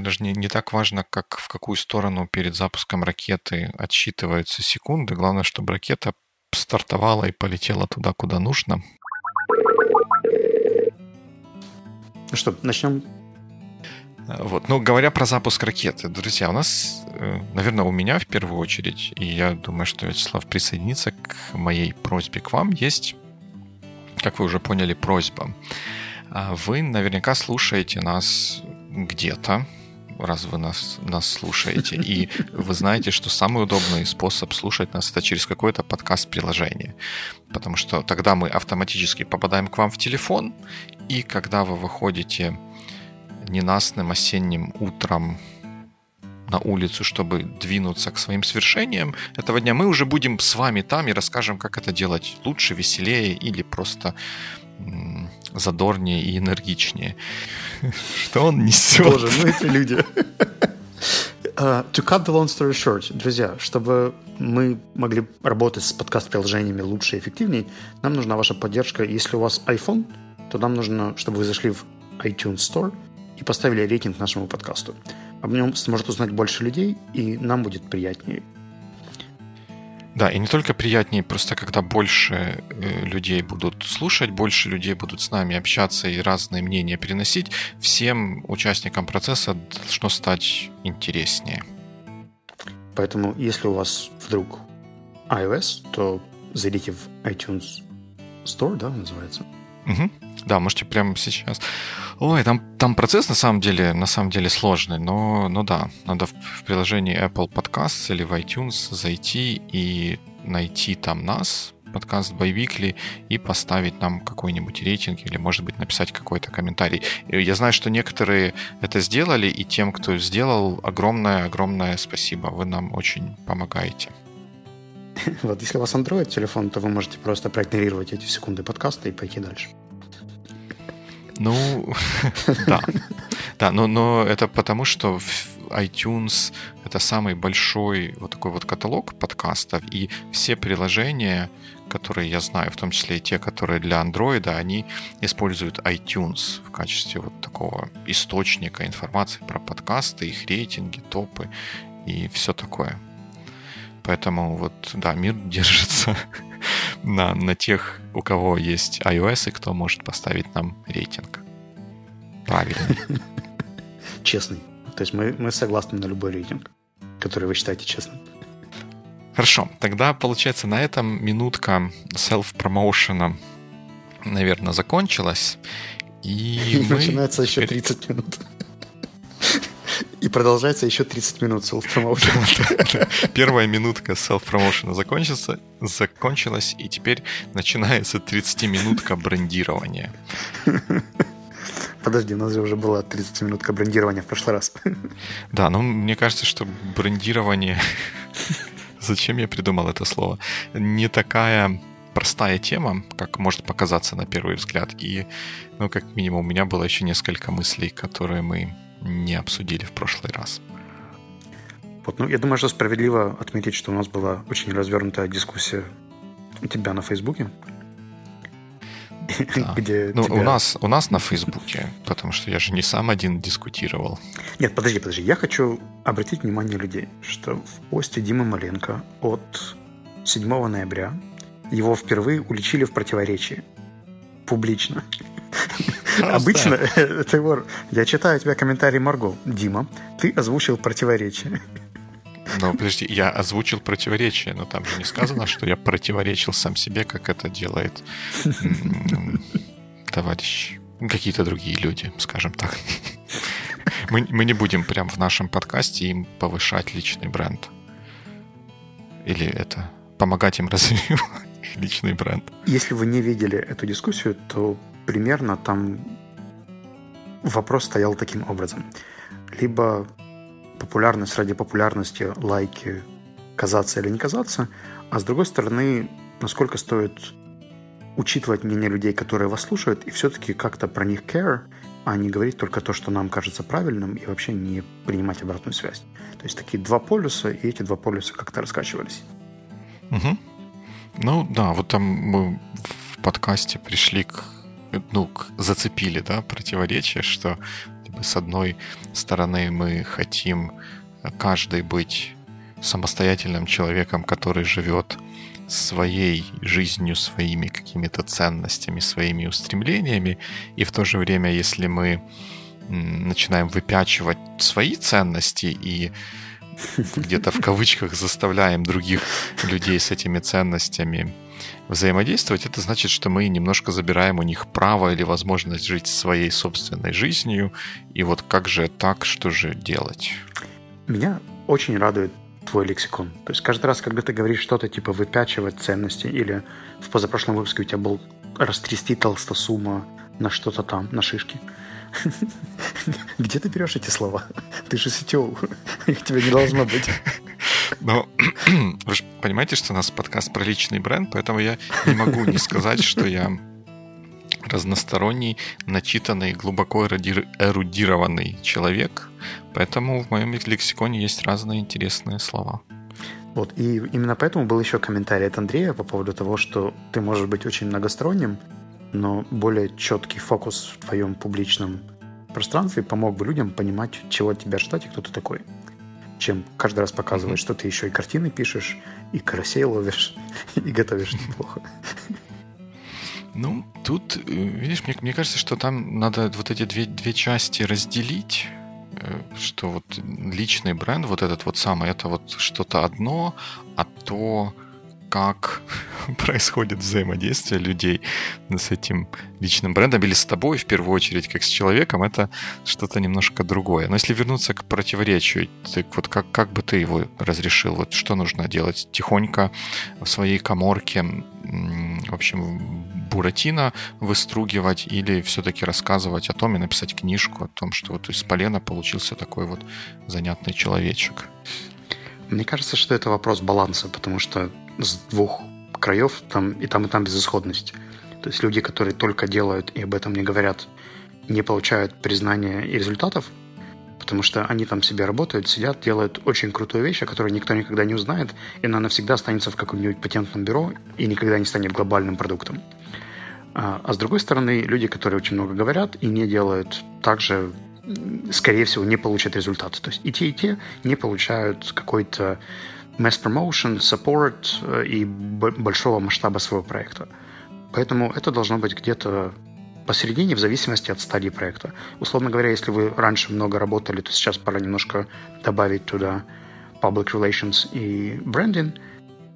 наверное, не, не так важно, как в какую сторону перед запуском ракеты отсчитываются секунды. Главное, чтобы ракета стартовала и полетела туда, куда нужно. Ну что, начнем? Вот. Ну, говоря про запуск ракеты, друзья, у нас, э, наверное, у меня в первую очередь, и я думаю, что Вячеслав присоединится к моей просьбе к вам, есть, как вы уже поняли, просьба. А вы наверняка слушаете нас где-то, раз вы нас, нас слушаете. И вы знаете, что самый удобный способ слушать нас это через какое-то подкаст-приложение. Потому что тогда мы автоматически попадаем к вам в телефон, и когда вы выходите ненастным осенним утром на улицу, чтобы двинуться к своим свершениям этого дня, мы уже будем с вами там и расскажем, как это делать лучше, веселее или просто задорнее и энергичнее. Что он несет? Боже, ну эти люди. Uh, to cut the long story short, друзья, чтобы мы могли работать с подкаст-приложениями лучше и эффективнее, нам нужна ваша поддержка. Если у вас iPhone, то нам нужно, чтобы вы зашли в iTunes Store и поставили рейтинг нашему подкасту. Об нем сможет узнать больше людей, и нам будет приятнее да, и не только приятнее, просто когда больше э, людей будут слушать, больше людей будут с нами общаться и разные мнения переносить, всем участникам процесса должно стать интереснее. Поэтому, если у вас вдруг iOS, то зайдите в iTunes Store, да, называется. Угу. Да, можете прямо сейчас. Ой, там, там процесс на самом деле, на самом деле сложный, но, но да, надо в, в приложении Apple Podcasts или в iTunes зайти и найти там нас, подкаст Biweekly, и поставить нам какой-нибудь рейтинг или, может быть, написать какой-то комментарий. Я знаю, что некоторые это сделали, и тем, кто сделал, огромное-огромное спасибо. Вы нам очень помогаете. Вот, если у вас Android телефон, то вы можете просто проигнорировать эти секунды подкаста и пойти дальше. Ну, да. Да, но, но это потому, что iTunes — это самый большой вот такой вот каталог подкастов, и все приложения, которые я знаю, в том числе и те, которые для Android, они используют iTunes в качестве вот такого источника информации про подкасты, их рейтинги, топы и все такое. Поэтому вот, да, мир держится на, на тех, у кого есть iOS и кто может поставить нам рейтинг. Правильно. Честный. То есть мы, мы согласны на любой рейтинг, который вы считаете честным. Хорошо, тогда получается на этом минутка селф-промоушена, наверное, закончилась. И Начинается еще 30 минут. И продолжается еще 30 минут селф-промоушена. Первая минутка селф-промоушена закончится, закончилась, и теперь начинается 30-минутка брендирования. Подожди, у нас же уже была 30 минутка брендирования в прошлый раз. Да, ну мне кажется, что брендирование... Зачем я придумал это слово? Не такая простая тема, как может показаться на первый взгляд. И, ну, как минимум, у меня было еще несколько мыслей, которые мы не обсудили в прошлый раз. Вот, ну, я думаю, что справедливо отметить, что у нас была очень развернутая дискуссия у тебя на Фейсбуке. Да. Где ну, тебя... у, нас, у нас на Фейсбуке, потому что я же не сам один дискутировал. Нет, подожди, подожди. Я хочу обратить внимание людей, что в посте Димы Маленко от 7 ноября его впервые уличили в противоречии. Публично. Обычно это его... Я читаю у тебя комментарий Марго. Дима, ты озвучил противоречие. Ну, подожди, я озвучил противоречие, но там же не сказано, что я противоречил сам себе, как это делает товарищ. Какие-то другие люди, скажем так. Мы, мы не будем прям в нашем подкасте им повышать личный бренд. Или это помогать им развивать личный бренд. Если вы не видели эту дискуссию, то примерно там вопрос стоял таким образом. Либо популярность ради популярности, лайки, казаться или не казаться, а с другой стороны, насколько стоит учитывать мнение людей, которые вас слушают, и все-таки как-то про них care, а не говорить только то, что нам кажется правильным, и вообще не принимать обратную связь. То есть такие два полюса, и эти два полюса как-то раскачивались. Угу. Ну да, вот там мы в подкасте пришли к ну, зацепили, да, противоречие, что бы с одной стороны мы хотим каждый быть самостоятельным человеком, который живет своей жизнью, своими какими-то ценностями, своими устремлениями, и в то же время, если мы начинаем выпячивать свои ценности и где-то в кавычках заставляем других людей с этими ценностями взаимодействовать, это значит, что мы немножко забираем у них право или возможность жить своей собственной жизнью. И вот как же так, что же делать? Меня очень радует твой лексикон. То есть каждый раз, когда ты говоришь что-то типа выпячивать ценности, или в позапрошлом выпуске у тебя был растрясти толстосума на что-то там, на шишки. Где ты берешь эти слова? Ты же сетевый. Их тебе не должно быть. Но вы же понимаете, что у нас подкаст про личный бренд, поэтому я не могу не сказать, что я разносторонний, начитанный, глубоко эрудированный человек. Поэтому в моем лексиконе есть разные интересные слова. Вот, и именно поэтому был еще комментарий от Андрея по поводу того, что ты можешь быть очень многосторонним, но более четкий фокус в твоем публичном пространстве помог бы людям понимать, чего от тебя ждать и кто ты такой. Чем каждый раз показывать, mm-hmm. что ты еще и картины пишешь, и карасей ловишь, и готовишь неплохо. Ну, тут, э, видишь, мне, мне кажется, что там надо вот эти две, две части разделить э, что вот личный бренд, вот этот вот самый, это вот что-то одно, а то, как происходит взаимодействие людей с этим личным брендом или с тобой в первую очередь, как с человеком, это что-то немножко другое. Но если вернуться к противоречию, так вот как, как бы ты его разрешил? Вот что нужно делать? Тихонько в своей коморке, в общем, Буратино выстругивать или все-таки рассказывать о том и написать книжку о том, что вот из полена получился такой вот занятный человечек? Мне кажется, что это вопрос баланса, потому что с двух краев там и там, и там безысходность. То есть люди, которые только делают и об этом не говорят, не получают признания и результатов, потому что они там себе работают, сидят, делают очень крутую вещь, о которой никто никогда не узнает, и она навсегда останется в каком-нибудь патентном бюро и никогда не станет глобальным продуктом. А, а с другой стороны, люди, которые очень много говорят и не делают, также, скорее всего, не получат результаты. То есть и те, и те не получают какой-то mass promotion, support э, и большого масштаба своего проекта. Поэтому это должно быть где-то посередине в зависимости от стадии проекта. Условно говоря, если вы раньше много работали, то сейчас пора немножко добавить туда public relations и branding.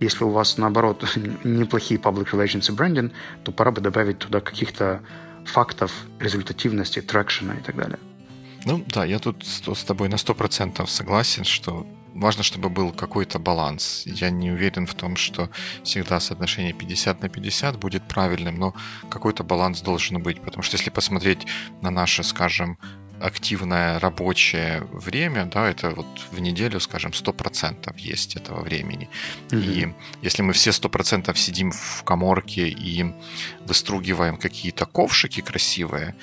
Если у вас, наоборот, неплохие public relations и branding, то пора бы добавить туда каких-то фактов результативности, трекшена и так далее. Ну да, я тут с тобой на 100% согласен, что важно, чтобы был какой-то баланс. Я не уверен в том, что всегда соотношение 50 на 50 будет правильным, но какой-то баланс должен быть. Потому что если посмотреть на наше, скажем, активное рабочее время, да, это вот в неделю, скажем, 100% есть этого времени. Mm-hmm. И если мы все 100% сидим в коморке и выстругиваем какие-то ковшики красивые,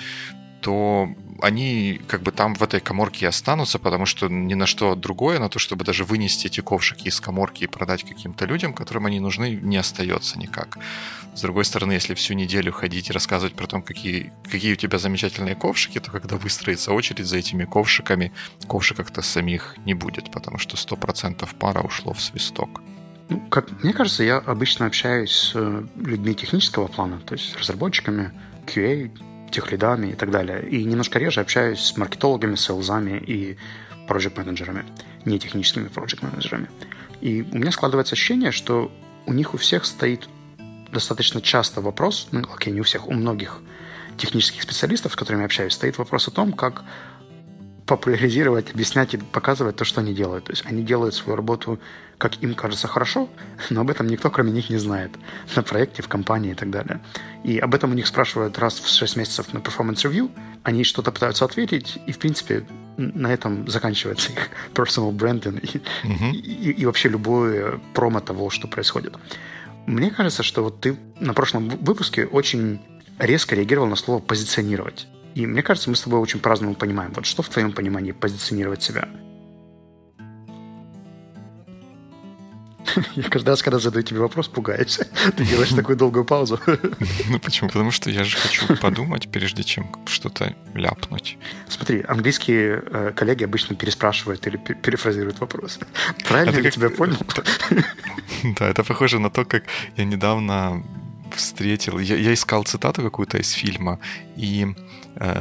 то они как бы там в этой коморке останутся, потому что ни на что другое, на то, чтобы даже вынести эти ковшики из коморки и продать каким-то людям, которым они нужны, не остается никак. С другой стороны, если всю неделю ходить и рассказывать про то, какие, какие у тебя замечательные ковшики, то когда выстроится очередь за этими ковшиками, ковшиков-то самих не будет, потому что 100% пара ушло в свисток. Ну, как мне кажется, я обычно общаюсь с э, людьми технического плана, то есть с разработчиками, QA, техлидами и так далее. И немножко реже общаюсь с маркетологами, селзами и проект-менеджерами, не техническими проект-менеджерами. И у меня складывается ощущение, что у них у всех стоит достаточно часто вопрос, ну, окей, не у всех, у многих технических специалистов, с которыми я общаюсь, стоит вопрос о том, как популяризировать, объяснять и показывать то, что они делают. То есть они делают свою работу, как им кажется, хорошо, но об этом никто, кроме них, не знает. На проекте, в компании и так далее. И об этом у них спрашивают раз в 6 месяцев на performance review. Они что-то пытаются ответить, и, в принципе, на этом заканчивается их personal branding и, uh-huh. и, и, вообще любое промо того, что происходит. Мне кажется, что вот ты на прошлом выпуске очень резко реагировал на слово «позиционировать». И мне кажется, мы с тобой очень по-разному понимаем. Вот что в твоем понимании позиционировать себя? Я каждый раз, когда задаю тебе вопрос, пугаешься. Ты делаешь такую долгую паузу. Ну почему? Потому что я же хочу подумать, прежде чем что-то ляпнуть. Смотри, английские э, коллеги обычно переспрашивают или перефразируют вопрос. Правильно я тебя понял? Да, это похоже на то, как я недавно встретил... Я, я искал цитату какую-то из фильма, и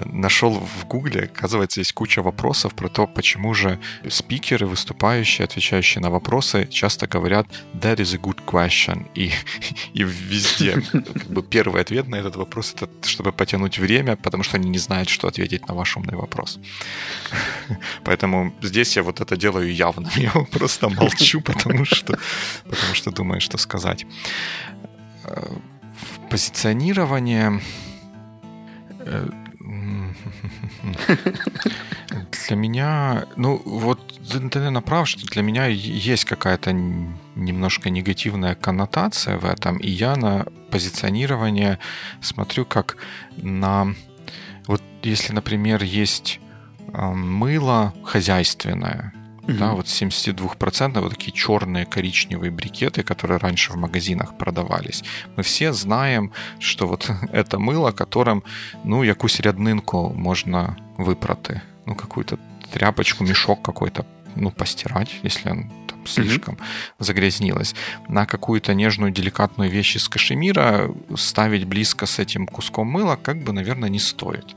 нашел в Гугле, оказывается, есть куча вопросов про то, почему же спикеры, выступающие, отвечающие на вопросы, часто говорят «That is a good question». И, и везде как бы первый ответ на этот вопрос — это чтобы потянуть время, потому что они не знают, что ответить на ваш умный вопрос. Поэтому здесь я вот это делаю явно. Я просто молчу, потому что, потому что думаю, что сказать. Э, позиционирование э, для меня, ну вот ты, наверное, прав, что для меня есть какая-то немножко негативная коннотация в этом, и я на позиционирование смотрю как на... Вот если, например, есть мыло хозяйственное, Да, вот 72% вот такие черные коричневые брикеты, которые раньше в магазинах продавались. Мы все знаем, что вот это мыло, которым, ну, якусь ряднинку можно випрати. Ну, какую-то тряпочку, мешок какой-то, ну, постирать, если он там слишком mm-hmm. загрязнилось. На какую-то нежную, деликатную вещь из кашемира ставить близко с этим куском мыла как бы, наверное, не стоит.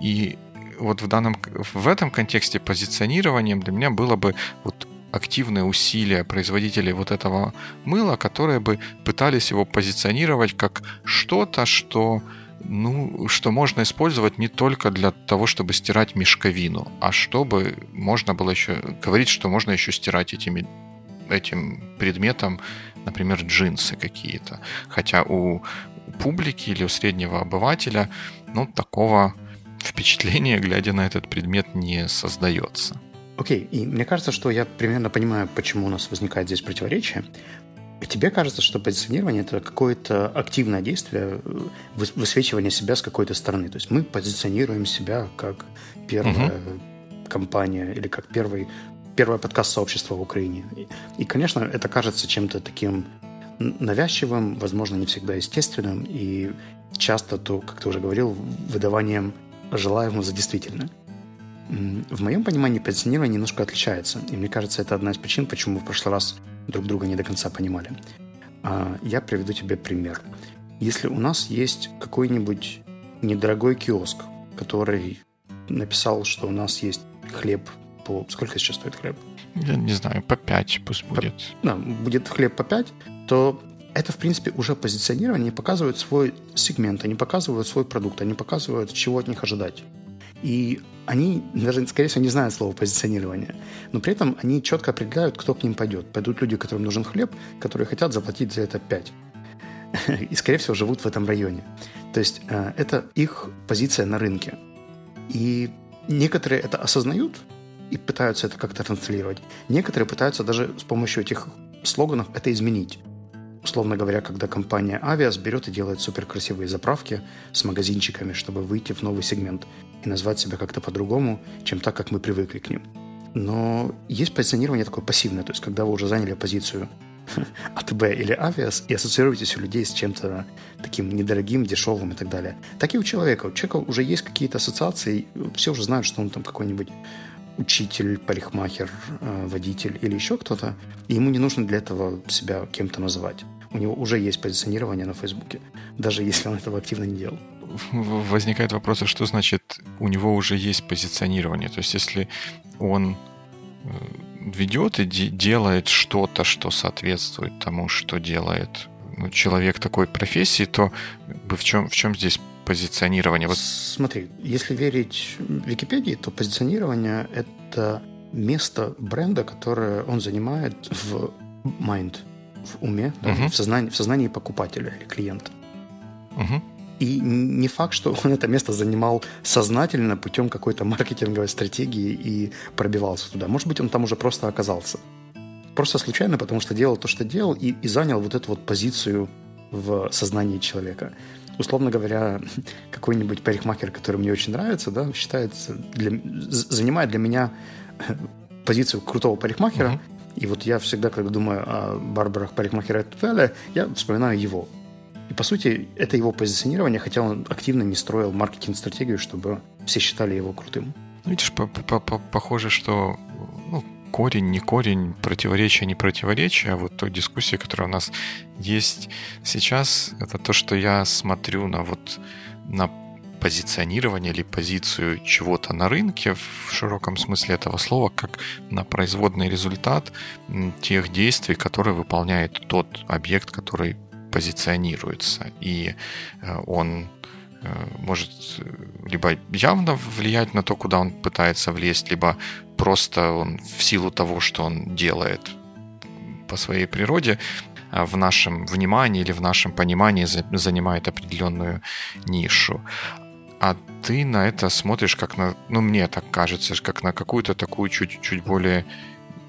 И вот в данном в этом контексте позиционированием для меня было бы вот активные усилия производителей вот этого мыла, которые бы пытались его позиционировать как что-то, что ну, что можно использовать не только для того, чтобы стирать мешковину, а чтобы можно было еще говорить, что можно еще стирать этими, этим предметом, например, джинсы какие-то. Хотя у публики или у среднего обывателя, ну, такого впечатление, глядя на этот предмет, не создается. Окей, okay. и мне кажется, что я примерно понимаю, почему у нас возникает здесь противоречие. Тебе кажется, что позиционирование это какое-то активное действие, э, высвечивание себя с какой-то стороны. То есть мы позиционируем себя как первая uh компания или как первый, первое подкаст-сообщество в Украине. И, и, конечно, это кажется чем-то таким навязчивым, возможно, не всегда естественным, и часто, то, как ты уже говорил, выдаванием желаемого за действительно. В моем понимании позиционирование немножко отличается, и мне кажется, это одна из причин, почему в прошлый раз друг друга не до конца понимали. А, я приведу тебе пример. Если у нас есть какой-нибудь недорогой киоск, который написал, что у нас есть хлеб по... Сколько сейчас стоит хлеб? Я не знаю, по 5 пусть будет. По... Да, будет хлеб по 5, то это, в принципе, уже позиционирование, они показывают свой сегмент, они показывают свой продукт, они показывают, чего от них ожидать. И они даже, скорее всего, не знают слова позиционирование, но при этом они четко определяют, кто к ним пойдет. Пойдут люди, которым нужен хлеб, которые хотят заплатить за это 5. И, скорее всего, живут в этом районе. То есть э, это их позиция на рынке. И некоторые это осознают и пытаются это как-то транслировать. Некоторые пытаются даже с помощью этих слоганов это изменить условно говоря, когда компания Avias берет и делает суперкрасивые заправки с магазинчиками, чтобы выйти в новый сегмент и назвать себя как-то по-другому, чем так, как мы привыкли к ним. Но есть позиционирование такое пассивное, то есть когда вы уже заняли позицию АТБ или Avias и ассоциируетесь у людей с чем-то таким недорогим, дешевым и так далее. Так и у человека. У человека уже есть какие-то ассоциации, все уже знают, что он там какой-нибудь учитель, парикмахер, э, водитель или еще кто-то, и ему не нужно для этого себя кем-то называть. У него уже есть позиционирование на Фейсбуке, даже если он этого активно не делал. Возникает вопрос, а что значит у него уже есть позиционирование? То есть если он э, ведет и делает что-то, что соответствует тому, что делает ну, человек такой профессии, то в чем, в чем здесь позиционирование? Вот... Смотри, если верить Википедии, то позиционирование — это место бренда, которое он занимает в mind, в уме, да, uh-huh. в, сознании, в сознании покупателя или клиента. Uh-huh. И не факт, что он это место занимал сознательно путем какой-то маркетинговой стратегии и пробивался туда. Может быть, он там уже просто оказался. Просто случайно, потому что делал то, что делал, и, и занял вот эту вот позицию в сознании человека условно говоря, какой-нибудь парикмахер, который мне очень нравится, да, считается, для, занимает для меня позицию крутого парикмахера, uh-huh. И вот я всегда, когда думаю о Барбарах Парикмахера Веле, я вспоминаю его. И, по сути, это его позиционирование, хотя он активно не строил маркетинг-стратегию, чтобы все считали его крутым. Ну, видишь, похоже, что ну, корень, не корень, противоречие, не противоречие, а вот той дискуссии, которая у нас есть сейчас, это то, что я смотрю на вот на позиционирование или позицию чего-то на рынке в широком смысле этого слова, как на производный результат тех действий, которые выполняет тот объект, который позиционируется. И э, он э, может либо явно влиять на то, куда он пытается влезть, либо просто он в силу того, что он делает по своей природе, э, в нашем внимании или в нашем понимании занимает определенную нишу а ты на это смотришь как на, ну мне так кажется, как на какую-то такую чуть-чуть более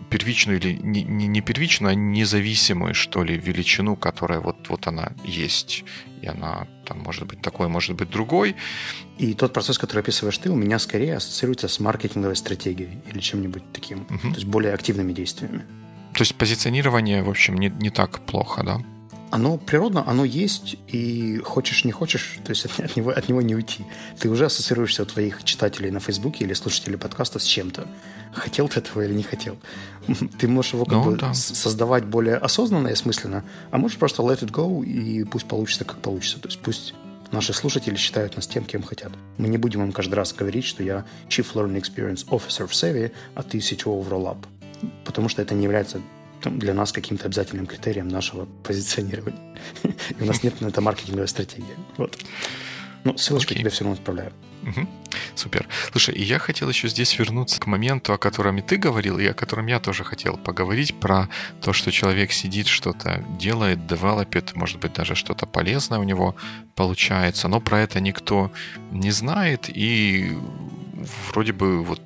первичную или не, не, не первичную, а независимую, что ли, величину, которая вот, вот она есть. И она там может быть такой, может быть другой. И тот процесс, который описываешь ты, у меня скорее ассоциируется с маркетинговой стратегией или чем-нибудь таким. Угу. То есть более активными действиями. То есть позиционирование, в общем, не, не так плохо, да? Оно природно, оно есть, и хочешь не хочешь, то есть от, от, него, от него не уйти. Ты уже ассоциируешься у твоих читателей на Фейсбуке или слушателей подкаста с чем-то. Хотел ты этого или не хотел. Ты можешь его как ну, бы да. создавать более осознанно и осмысленно, а можешь просто let it go, и пусть получится, как получится. То есть пусть наши слушатели считают нас тем, кем хотят. Мы не будем им каждый раз говорить, что я Chief Learning Experience Officer в Savvy, а ты CTO в Rollup. Потому что это не является для нас каким-то обязательным критерием нашего позиционирования. И у нас нет на это маркетинговой стратегии. Вот. Ну, ссылочку okay. тебе все равно отправляю. Угу. Супер. Слушай, и я хотел еще здесь вернуться к моменту, о котором и ты говорил, и о котором я тоже хотел поговорить, про то, что человек сидит, что-то делает, девелопит, может быть, даже что-то полезное у него получается, но про это никто не знает, и вроде бы вот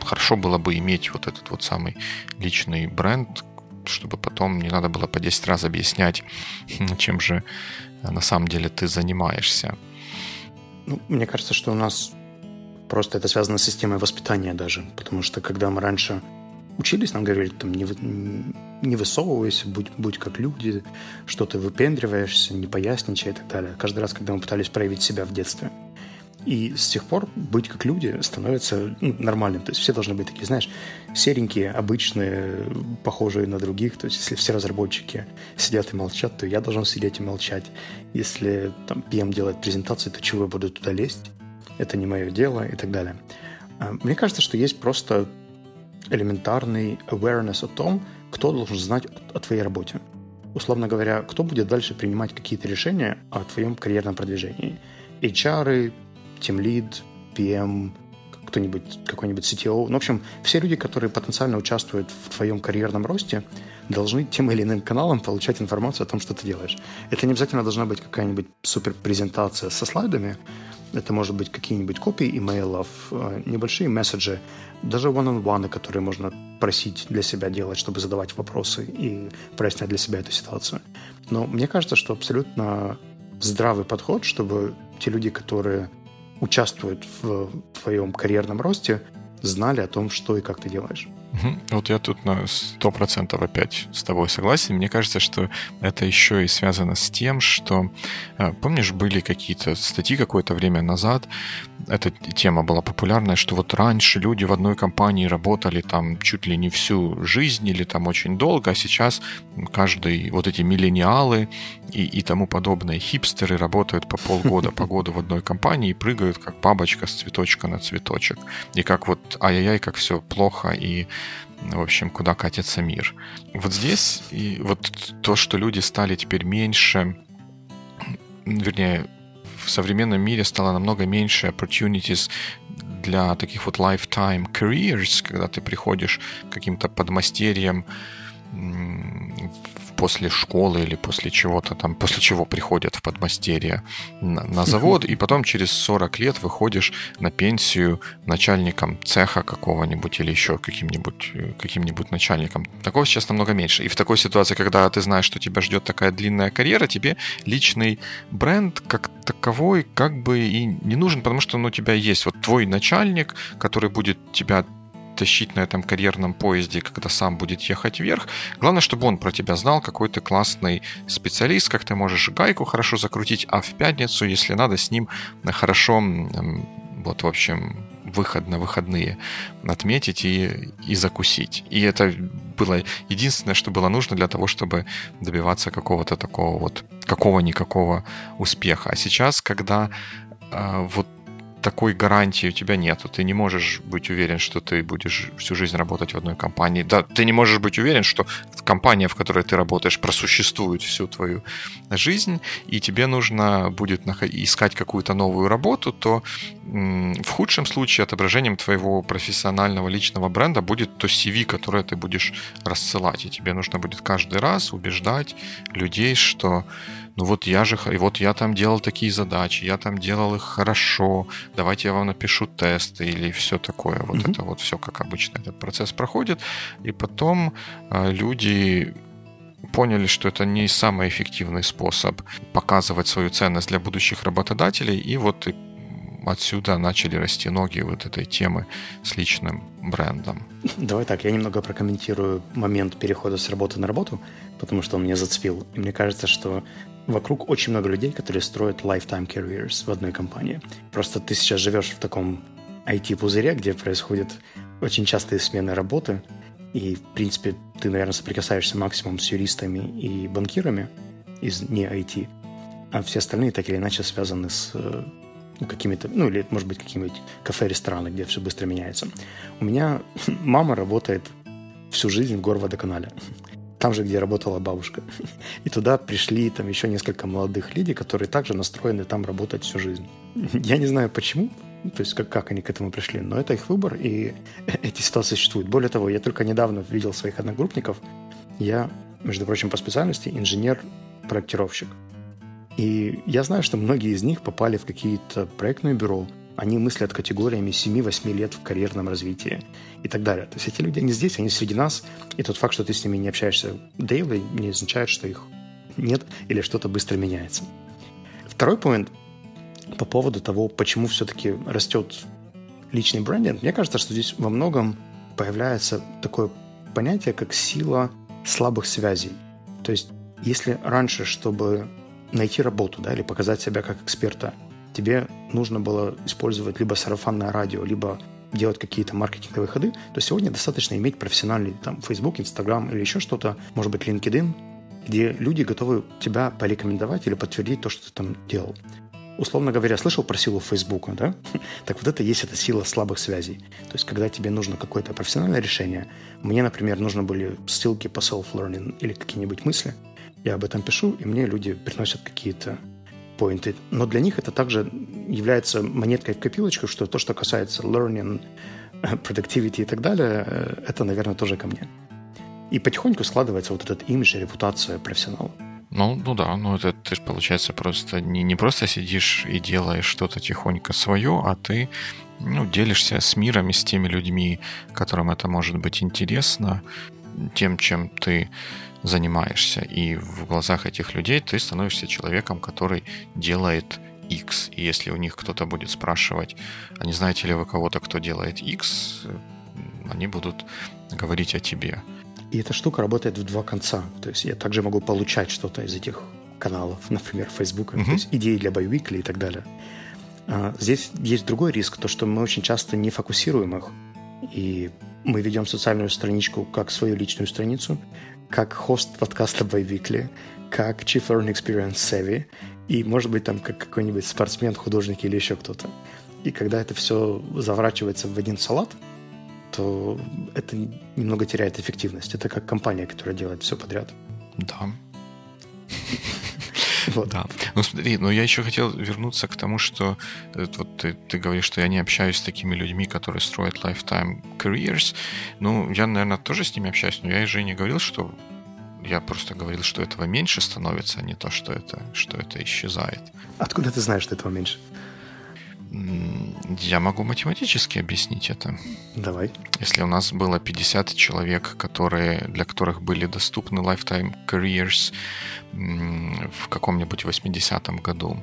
хорошо было бы иметь вот этот вот самый личный бренд, чтобы потом не надо было по 10 раз объяснять, чем же э, на самом деле ты занимаешься. Ну, мне кажется, что у нас просто это связано с системой воспитания даже, потому что когда мы раньше учились, нам говорили, там, не, не высовывайся, будь, будь как люди, что ты выпендриваешься, не поясничай и так далее. Каждый раз, когда мы пытались проявить себя в детстве – и с тех пор быть как люди становится ну, нормальным. То есть все должны быть такие, знаешь, серенькие, обычные, похожие на других. То есть если все разработчики сидят и молчат, то я должен сидеть и молчать. Если там PM делает презентацию, то чего я буду туда лезть? Это не мое дело и так далее. А, мне кажется, что есть просто элементарный awareness о том, кто должен знать о твоей работе. Условно говоря, кто будет дальше принимать какие-то решения о твоем карьерном продвижении. HR, Lead, PM, кто-нибудь, какой-нибудь CTO. Ну, в общем, все люди, которые потенциально участвуют в твоем карьерном росте, должны тем или иным каналом получать информацию о том, что ты делаешь. Это не обязательно должна быть какая-нибудь супер презентация со слайдами. Это может быть какие-нибудь копии имейлов, э, небольшие месседжи, даже one-on-one, которые можно просить для себя делать, чтобы задавать вопросы и прояснять для себя эту ситуацию. Но мне кажется, что абсолютно здравый подход, чтобы те люди, которые участвуют в твоем карьерном росте, знали о том, что и как ты делаешь. Вот я тут на 100% опять с тобой согласен. Мне кажется, что это еще и связано с тем, что, э, помнишь, были какие-то статьи какое-то время назад, эта тема была популярная, что вот раньше люди в одной компании работали там чуть ли не всю жизнь или там очень долго, а сейчас каждый, вот эти миллениалы и, и тому подобные хипстеры работают по полгода, по году в одной компании и прыгают как бабочка с цветочка на цветочек. И как вот ай-яй-яй, как все плохо и в общем, куда катится мир. Вот здесь и вот то, что люди стали теперь меньше, вернее, в современном мире стало намного меньше opportunities для таких вот lifetime careers, когда ты приходишь каким-то подмастерьем после школы или после чего-то там, после чего приходят в подмастерье на, на завод, и потом через 40 лет выходишь на пенсию начальником цеха какого-нибудь или еще каким-нибудь э, каким-нибудь начальником. Такого сейчас намного меньше. И в такой ситуации, когда ты знаешь, что тебя ждет такая длинная карьера, тебе личный бренд как таковой как бы и не нужен, потому что ну, у тебя есть вот твой начальник, который будет тебя тащить на этом карьерном поезде, когда сам будет ехать вверх. Главное, чтобы он про тебя знал, какой ты классный специалист, как ты можешь гайку хорошо закрутить, а в пятницу, если надо, с ним хорошо, вот, в общем, выход на выходные отметить и, и закусить. И это было единственное, что было нужно для того, чтобы добиваться какого-то такого вот какого-никакого успеха. А сейчас, когда э, вот такой гарантии у тебя нету. Ты не можешь быть уверен, что ты будешь всю жизнь работать в одной компании. Да, ты не можешь быть уверен, что компания, в которой ты работаешь, просуществует всю твою жизнь, и тебе нужно будет искать какую-то новую работу, то в худшем случае отображением твоего профессионального личного бренда будет то CV, которое ты будешь рассылать. И тебе нужно будет каждый раз убеждать людей, что ну вот я же, и вот я там делал такие задачи, я там делал их хорошо, давайте я вам напишу тесты или все такое. Вот mm-hmm. это вот все, как обычно этот процесс проходит. И потом э, люди поняли, что это не самый эффективный способ показывать свою ценность для будущих работодателей, и вот отсюда начали расти ноги вот этой темы с личным брендом. Давай так, я немного прокомментирую момент перехода с работы на работу, потому что он меня зацепил. И мне кажется, что вокруг очень много людей, которые строят lifetime careers в одной компании. Просто ты сейчас живешь в таком IT-пузыре, где происходят очень частые смены работы, и, в принципе, ты, наверное, соприкасаешься максимум с юристами и банкирами из не IT, а все остальные так или иначе связаны с э, ну, какими-то, ну, или, может быть, какими-нибудь кафе-рестораны, где все быстро меняется. У меня мама работает всю жизнь в горводоканале там же, где работала бабушка. И туда пришли там еще несколько молодых людей, которые также настроены там работать всю жизнь. Я не знаю почему, то есть как, как они к этому пришли, но это их выбор, и эти ситуации существуют. Более того, я только недавно видел своих одногруппников. Я, между прочим, по специальности инженер-проектировщик. И я знаю, что многие из них попали в какие-то проектные бюро, они мыслят категориями 7-8 лет в карьерном развитии и так далее. То есть эти люди, они здесь, они среди нас, и тот факт, что ты с ними не общаешься daily, не означает, что их нет или что-то быстро меняется. Второй момент по поводу того, почему все-таки растет личный брендинг, мне кажется, что здесь во многом появляется такое понятие, как сила слабых связей. То есть, если раньше, чтобы найти работу да, или показать себя как эксперта, тебе нужно было использовать либо сарафанное радио, либо делать какие-то маркетинговые ходы, то сегодня достаточно иметь профессиональный там Facebook, Instagram или еще что-то, может быть, LinkedIn, где люди готовы тебя порекомендовать или подтвердить то, что ты там делал. Условно говоря, слышал про силу Фейсбука, да? Так вот это есть эта сила слабых связей. То есть, когда тебе нужно какое-то профессиональное решение, мне, например, нужны были ссылки по self-learning или какие-нибудь мысли, я об этом пишу, и мне люди приносят какие-то поинты. Но для них это также является монеткой в копилочку, что то, что касается learning, productivity и так далее, э, это, наверное, тоже ко мне. И потихоньку складывается вот этот имидж и репутация профессионала. Ну, ну да, ну это ты же, получается, просто не, не просто сидишь и делаешь что-то тихонько свое, а ты ну, делишься с миром и с теми людьми, которым это может быть интересно, тем, чем ты занимаешься. И в глазах этих людей ты становишься человеком, который делает X. И если у них кто-то будет спрашивать, а не знаете ли вы кого-то, кто делает X, они будут говорить о тебе. И эта штука работает в два конца. То есть я также могу получать что-то из этих каналов, например, Facebook, uh-huh. то есть идеи для Байвикли и так далее. А здесь есть другой риск, то, что мы очень часто не фокусируем их. И мы ведем социальную страничку как свою личную страницу, как хост подкаста Байвикли, как Chief Learning Experience Savvy, и, может быть, там как какой-нибудь спортсмен, художник или еще кто-то. И когда это все заворачивается в один салат, то это немного теряет эффективность. Это как компания, которая делает все подряд. Да. Вот. Да. Ну смотри, но я еще хотел вернуться к тому, что э, вот ты, ты говоришь, что я не общаюсь с такими людьми, которые строят lifetime careers. Ну, я, наверное, тоже с ними общаюсь, но я же не говорил, что я просто говорил, что этого меньше становится, а не то, что это, что это исчезает. Откуда ты знаешь, что этого меньше? Я могу математически объяснить это. Давай. Если у нас было 50 человек, которые, для которых были доступны lifetime careers в каком-нибудь 80-м году,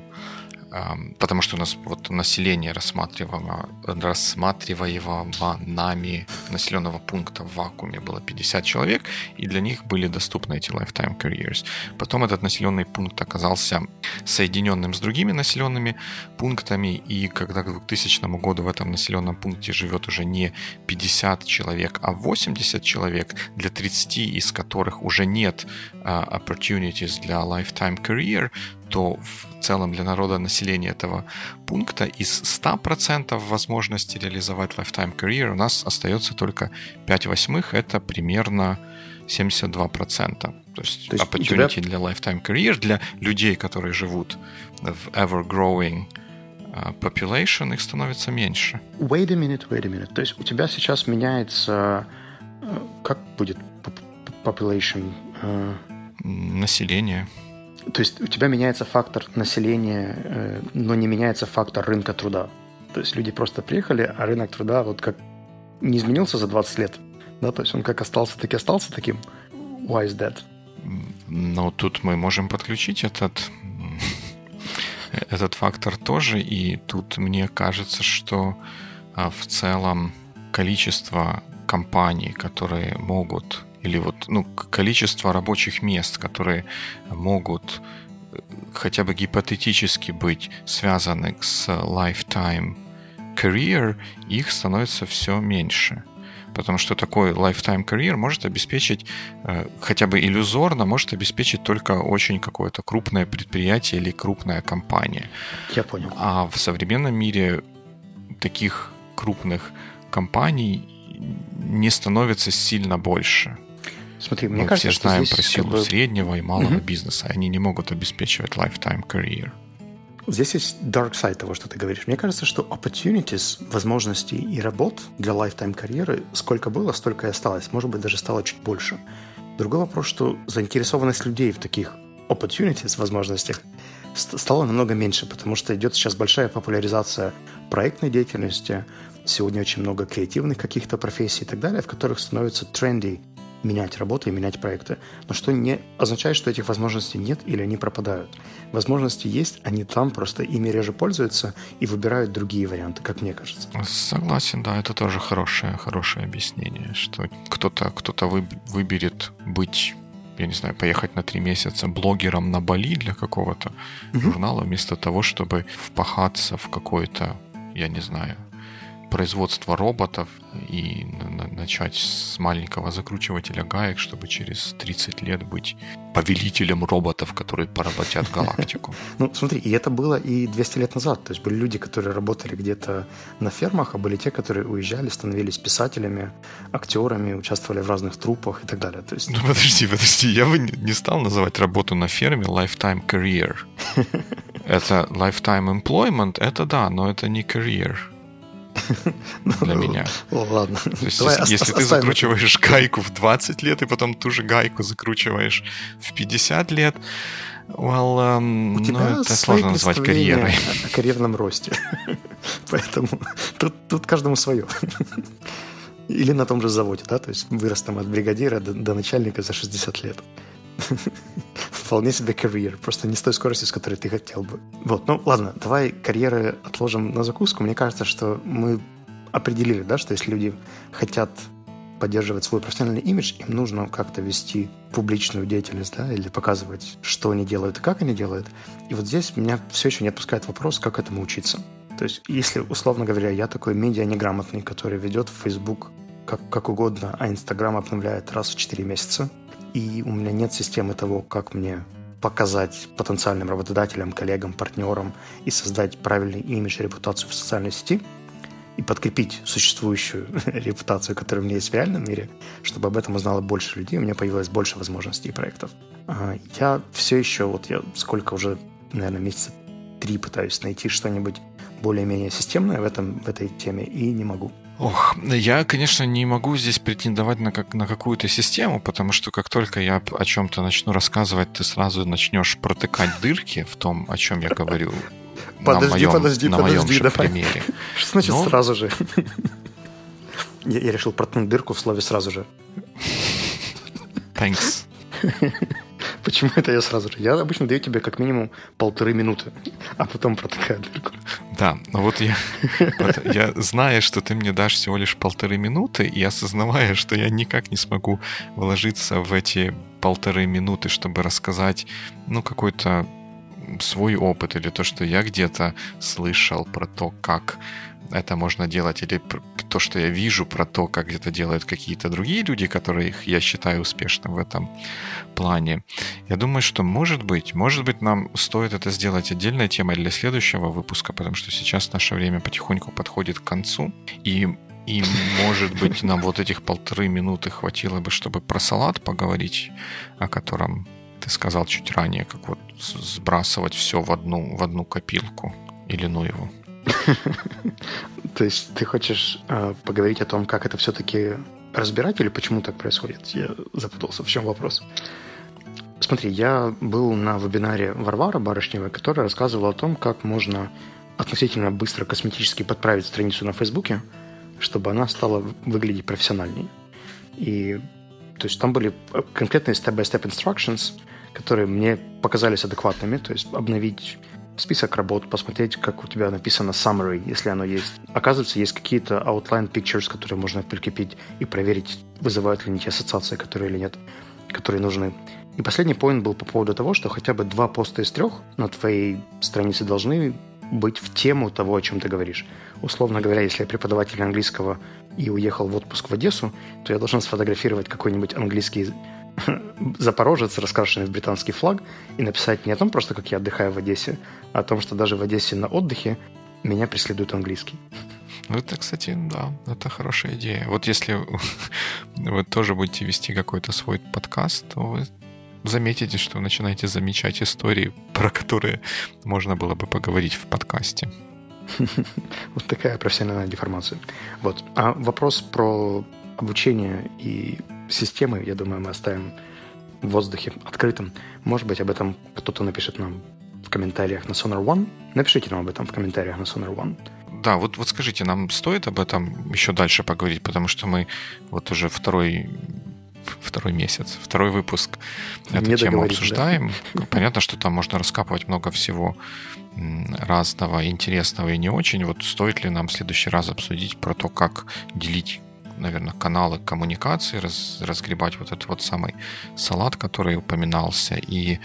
потому что у нас вот население рассматриваемого, рассматриваемого нами населенного пункта в вакууме было 50 человек, и для них были доступны эти lifetime careers. Потом этот населенный пункт оказался соединенным с другими населенными пунктами, и когда к 2000 году в этом населенном пункте живет уже не 50 человек, а 80 человек, для 30 из которых уже нет uh, opportunities для lifetime career, то в целом для народа населения этого пункта из 100% возможности реализовать lifetime career у нас остается только 5 восьмых, это примерно 72%. То есть, То есть opportunity тебя... для lifetime career для людей, которые живут в ever-growing uh, population, их становится меньше. Wait a minute, wait a minute. То есть у тебя сейчас меняется... Э, как будет population? Uh... Население. То есть у тебя меняется фактор населения, э, но не меняется фактор рынка труда. То есть люди просто приехали, а рынок труда вот как не изменился за 20 лет. Да, то есть он как остался, так и остался таким. Why is that? Ну, тут мы можем подключить этот, этот фактор тоже. И тут мне кажется, что а, в целом количество компаний, которые могут или вот ну, количество рабочих мест, которые могут э, хотя бы гипотетически быть связаны с lifetime career, их становится все меньше. Потому что такой lifetime career может обеспечить, э, хотя бы иллюзорно, может обеспечить только очень какое-то крупное предприятие или крупная компания. Я понял. А в современном мире таких крупных компаний не становится сильно больше. Смотри, мне Мы кажется, все знаем про силу как бы... среднего и малого угу. бизнеса. Они не могут обеспечивать lifetime career. Здесь есть dark side того, что ты говоришь. Мне кажется, что opportunities, возможностей и работ для lifetime карьеры сколько было, столько и осталось. Может быть, даже стало чуть больше. Другой вопрос, что заинтересованность людей в таких opportunities, возможностях, стала намного меньше, потому что идет сейчас большая популяризация проектной деятельности, сегодня очень много креативных каких-то профессий и так далее, в которых становится тренди менять работу и менять проекты. Но что не означает, что этих возможностей нет или они пропадают. Возможности есть, они там просто ими реже пользуются и выбирают другие варианты, как мне кажется. Согласен, да, это тоже хорошее, хорошее объяснение, что кто-то кто вы, выберет быть я не знаю, поехать на три месяца блогером на Бали для какого-то mm-hmm. журнала, вместо того, чтобы впахаться в какой-то, я не знаю, производство роботов и начать с маленького закручивателя гаек, чтобы через 30 лет быть повелителем роботов, которые поработят галактику. Ну, смотри, и это было и 200 лет назад. То есть были люди, которые работали где-то на фермах, а были те, которые уезжали, становились писателями, актерами, участвовали в разных трупах и так далее. То есть... Ну, подожди, подожди. Я бы не стал называть работу на ферме lifetime career. Это lifetime employment, это да, но это не career. для меня. Ладно. Есть, если, ты закручиваешь гайку в 20 лет и потом ту же гайку закручиваешь в 50 лет, well, um, У тебя ну, это сложно назвать карьерой. О, о карьерном росте. Поэтому тут, тут каждому свое. Или на том же заводе, да, то есть вырос там от бригадира до, до начальника за 60 лет. Вполне себе карьер, просто не с той скоростью, с которой ты хотел бы. Вот, ну ладно, давай карьеры отложим на закуску. Мне кажется, что мы определили, да, что если люди хотят поддерживать свой профессиональный имидж, им нужно как-то вести публичную деятельность, да, или показывать, что они делают и как они делают. И вот здесь меня все еще не отпускает вопрос, как этому учиться. То есть, если, условно говоря, я такой медиа неграмотный, который ведет Facebook как, как угодно, а Инстаграм обновляет раз в 4 месяца, и у меня нет системы того, как мне показать потенциальным работодателям, коллегам, партнерам и создать правильный имидж репутацию в социальной сети и подкрепить существующую репутацию, которая у меня есть в реальном мире, чтобы об этом узнало больше людей, у меня появилось больше возможностей и проектов. А, я все еще, вот я сколько уже, наверное, месяца три пытаюсь найти что-нибудь более-менее системное в, этом, в этой теме и не могу. Ох, я, конечно, не могу здесь претендовать на, как, на какую-то систему, потому что как только я о чем-то начну рассказывать, ты сразу начнешь протыкать дырки в том, о чем я говорю. Подожди, моем, подожди, на подожди, моем давай. примере. Что значит Но... сразу же? я, я решил проткнуть дырку в слове сразу же. Thanks. Почему это я сразу же? Я обычно даю тебе как минимум полторы минуты, а потом протыкаю дырку. Да, но вот я, я зная, что ты мне дашь всего лишь полторы минуты, и осознавая, что я никак не смогу вложиться в эти полторы минуты, чтобы рассказать, ну, какой-то свой опыт или то, что я где-то слышал про то, как это можно делать, или то, что я вижу про то, как это делают какие-то другие люди, которые я считаю успешным в этом плане. Я думаю, что может быть, может быть, нам стоит это сделать отдельной темой для следующего выпуска, потому что сейчас наше время потихоньку подходит к концу, и и, может быть, нам вот этих полторы минуты хватило бы, чтобы про салат поговорить, о котором ты сказал чуть ранее, как вот сбрасывать все в одну, в одну копилку или ну его. То есть ты хочешь э, поговорить о том, как это все-таки разбирать или почему так происходит? Я запутался. В чем вопрос? Смотри, я был на вебинаре Варвара Барышневой, которая рассказывала о том, как можно относительно быстро косметически подправить страницу на Фейсбуке, чтобы она стала выглядеть профессиональнее. И то есть там были конкретные step-by-step instructions, которые мне показались адекватными, то есть обновить список работ, посмотреть, как у тебя написано summary, если оно есть. Оказывается, есть какие-то outline pictures, которые можно прикрепить и проверить, вызывают ли они те ассоциации, которые или нет, которые нужны. И последний поинт был по поводу того, что хотя бы два поста из трех на твоей странице должны быть в тему того, о чем ты говоришь. Условно говоря, если я преподаватель английского и уехал в отпуск в Одессу, то я должен сфотографировать какой-нибудь английский запорожец, раскрашенный в британский флаг, и написать не о том просто, как я отдыхаю в Одессе, а о том, что даже в Одессе на отдыхе меня преследует английский. Ну, это, кстати, да, это хорошая идея. Вот если вы тоже будете вести какой-то свой подкаст, то вы заметите, что вы начинаете замечать истории, про которые можно было бы поговорить в подкасте. Вот такая профессиональная деформация. Вот. А вопрос про обучение и системы, я думаю, мы оставим в воздухе открытым. Может быть, об этом кто-то напишет нам в комментариях на Sonar One. Напишите нам об этом в комментариях на Sonar One. Да, вот, вот скажите, нам стоит об этом еще дальше поговорить, потому что мы вот уже второй второй месяц, второй выпуск эту тему обсуждаем. Да? Понятно, что там можно раскапывать много всего разного, интересного и не очень. Вот стоит ли нам в следующий раз обсудить про то, как делить наверное, каналы коммуникации, раз, разгребать вот этот вот самый салат, который упоминался, и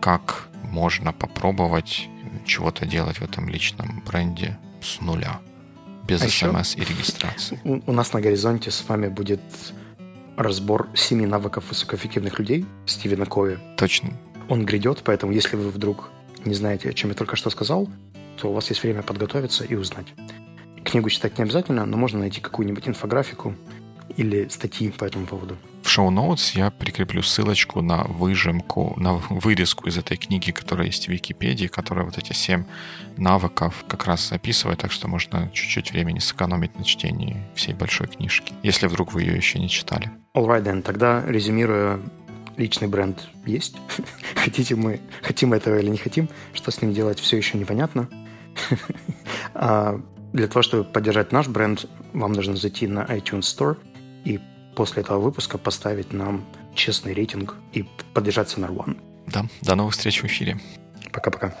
как можно попробовать чего-то делать в этом личном бренде с нуля, без а смс и регистрации. У, у нас на горизонте с вами будет разбор семи навыков высокоэффективных людей Стивена Кови. Точно. Он грядет, поэтому если вы вдруг не знаете, о чем я только что сказал, то у вас есть время подготовиться и узнать. Книгу читать не обязательно, но можно найти какую-нибудь инфографику или статьи по этому поводу. В шоу-ноутс я прикреплю ссылочку на выжимку, на вырезку из этой книги, которая есть в Википедии, которая вот эти семь навыков как раз описывает, так что можно чуть-чуть времени сэкономить на чтении всей большой книжки, если вдруг вы ее еще не читали. Alright then, тогда резюмируя, личный бренд есть. Хотите мы, хотим этого или не хотим, что с ним делать, все еще непонятно. А для того, чтобы поддержать наш бренд, вам нужно зайти на iTunes Store и после этого выпуска поставить нам честный рейтинг и поддержаться на One. Да, до новых встреч в эфире. Пока-пока.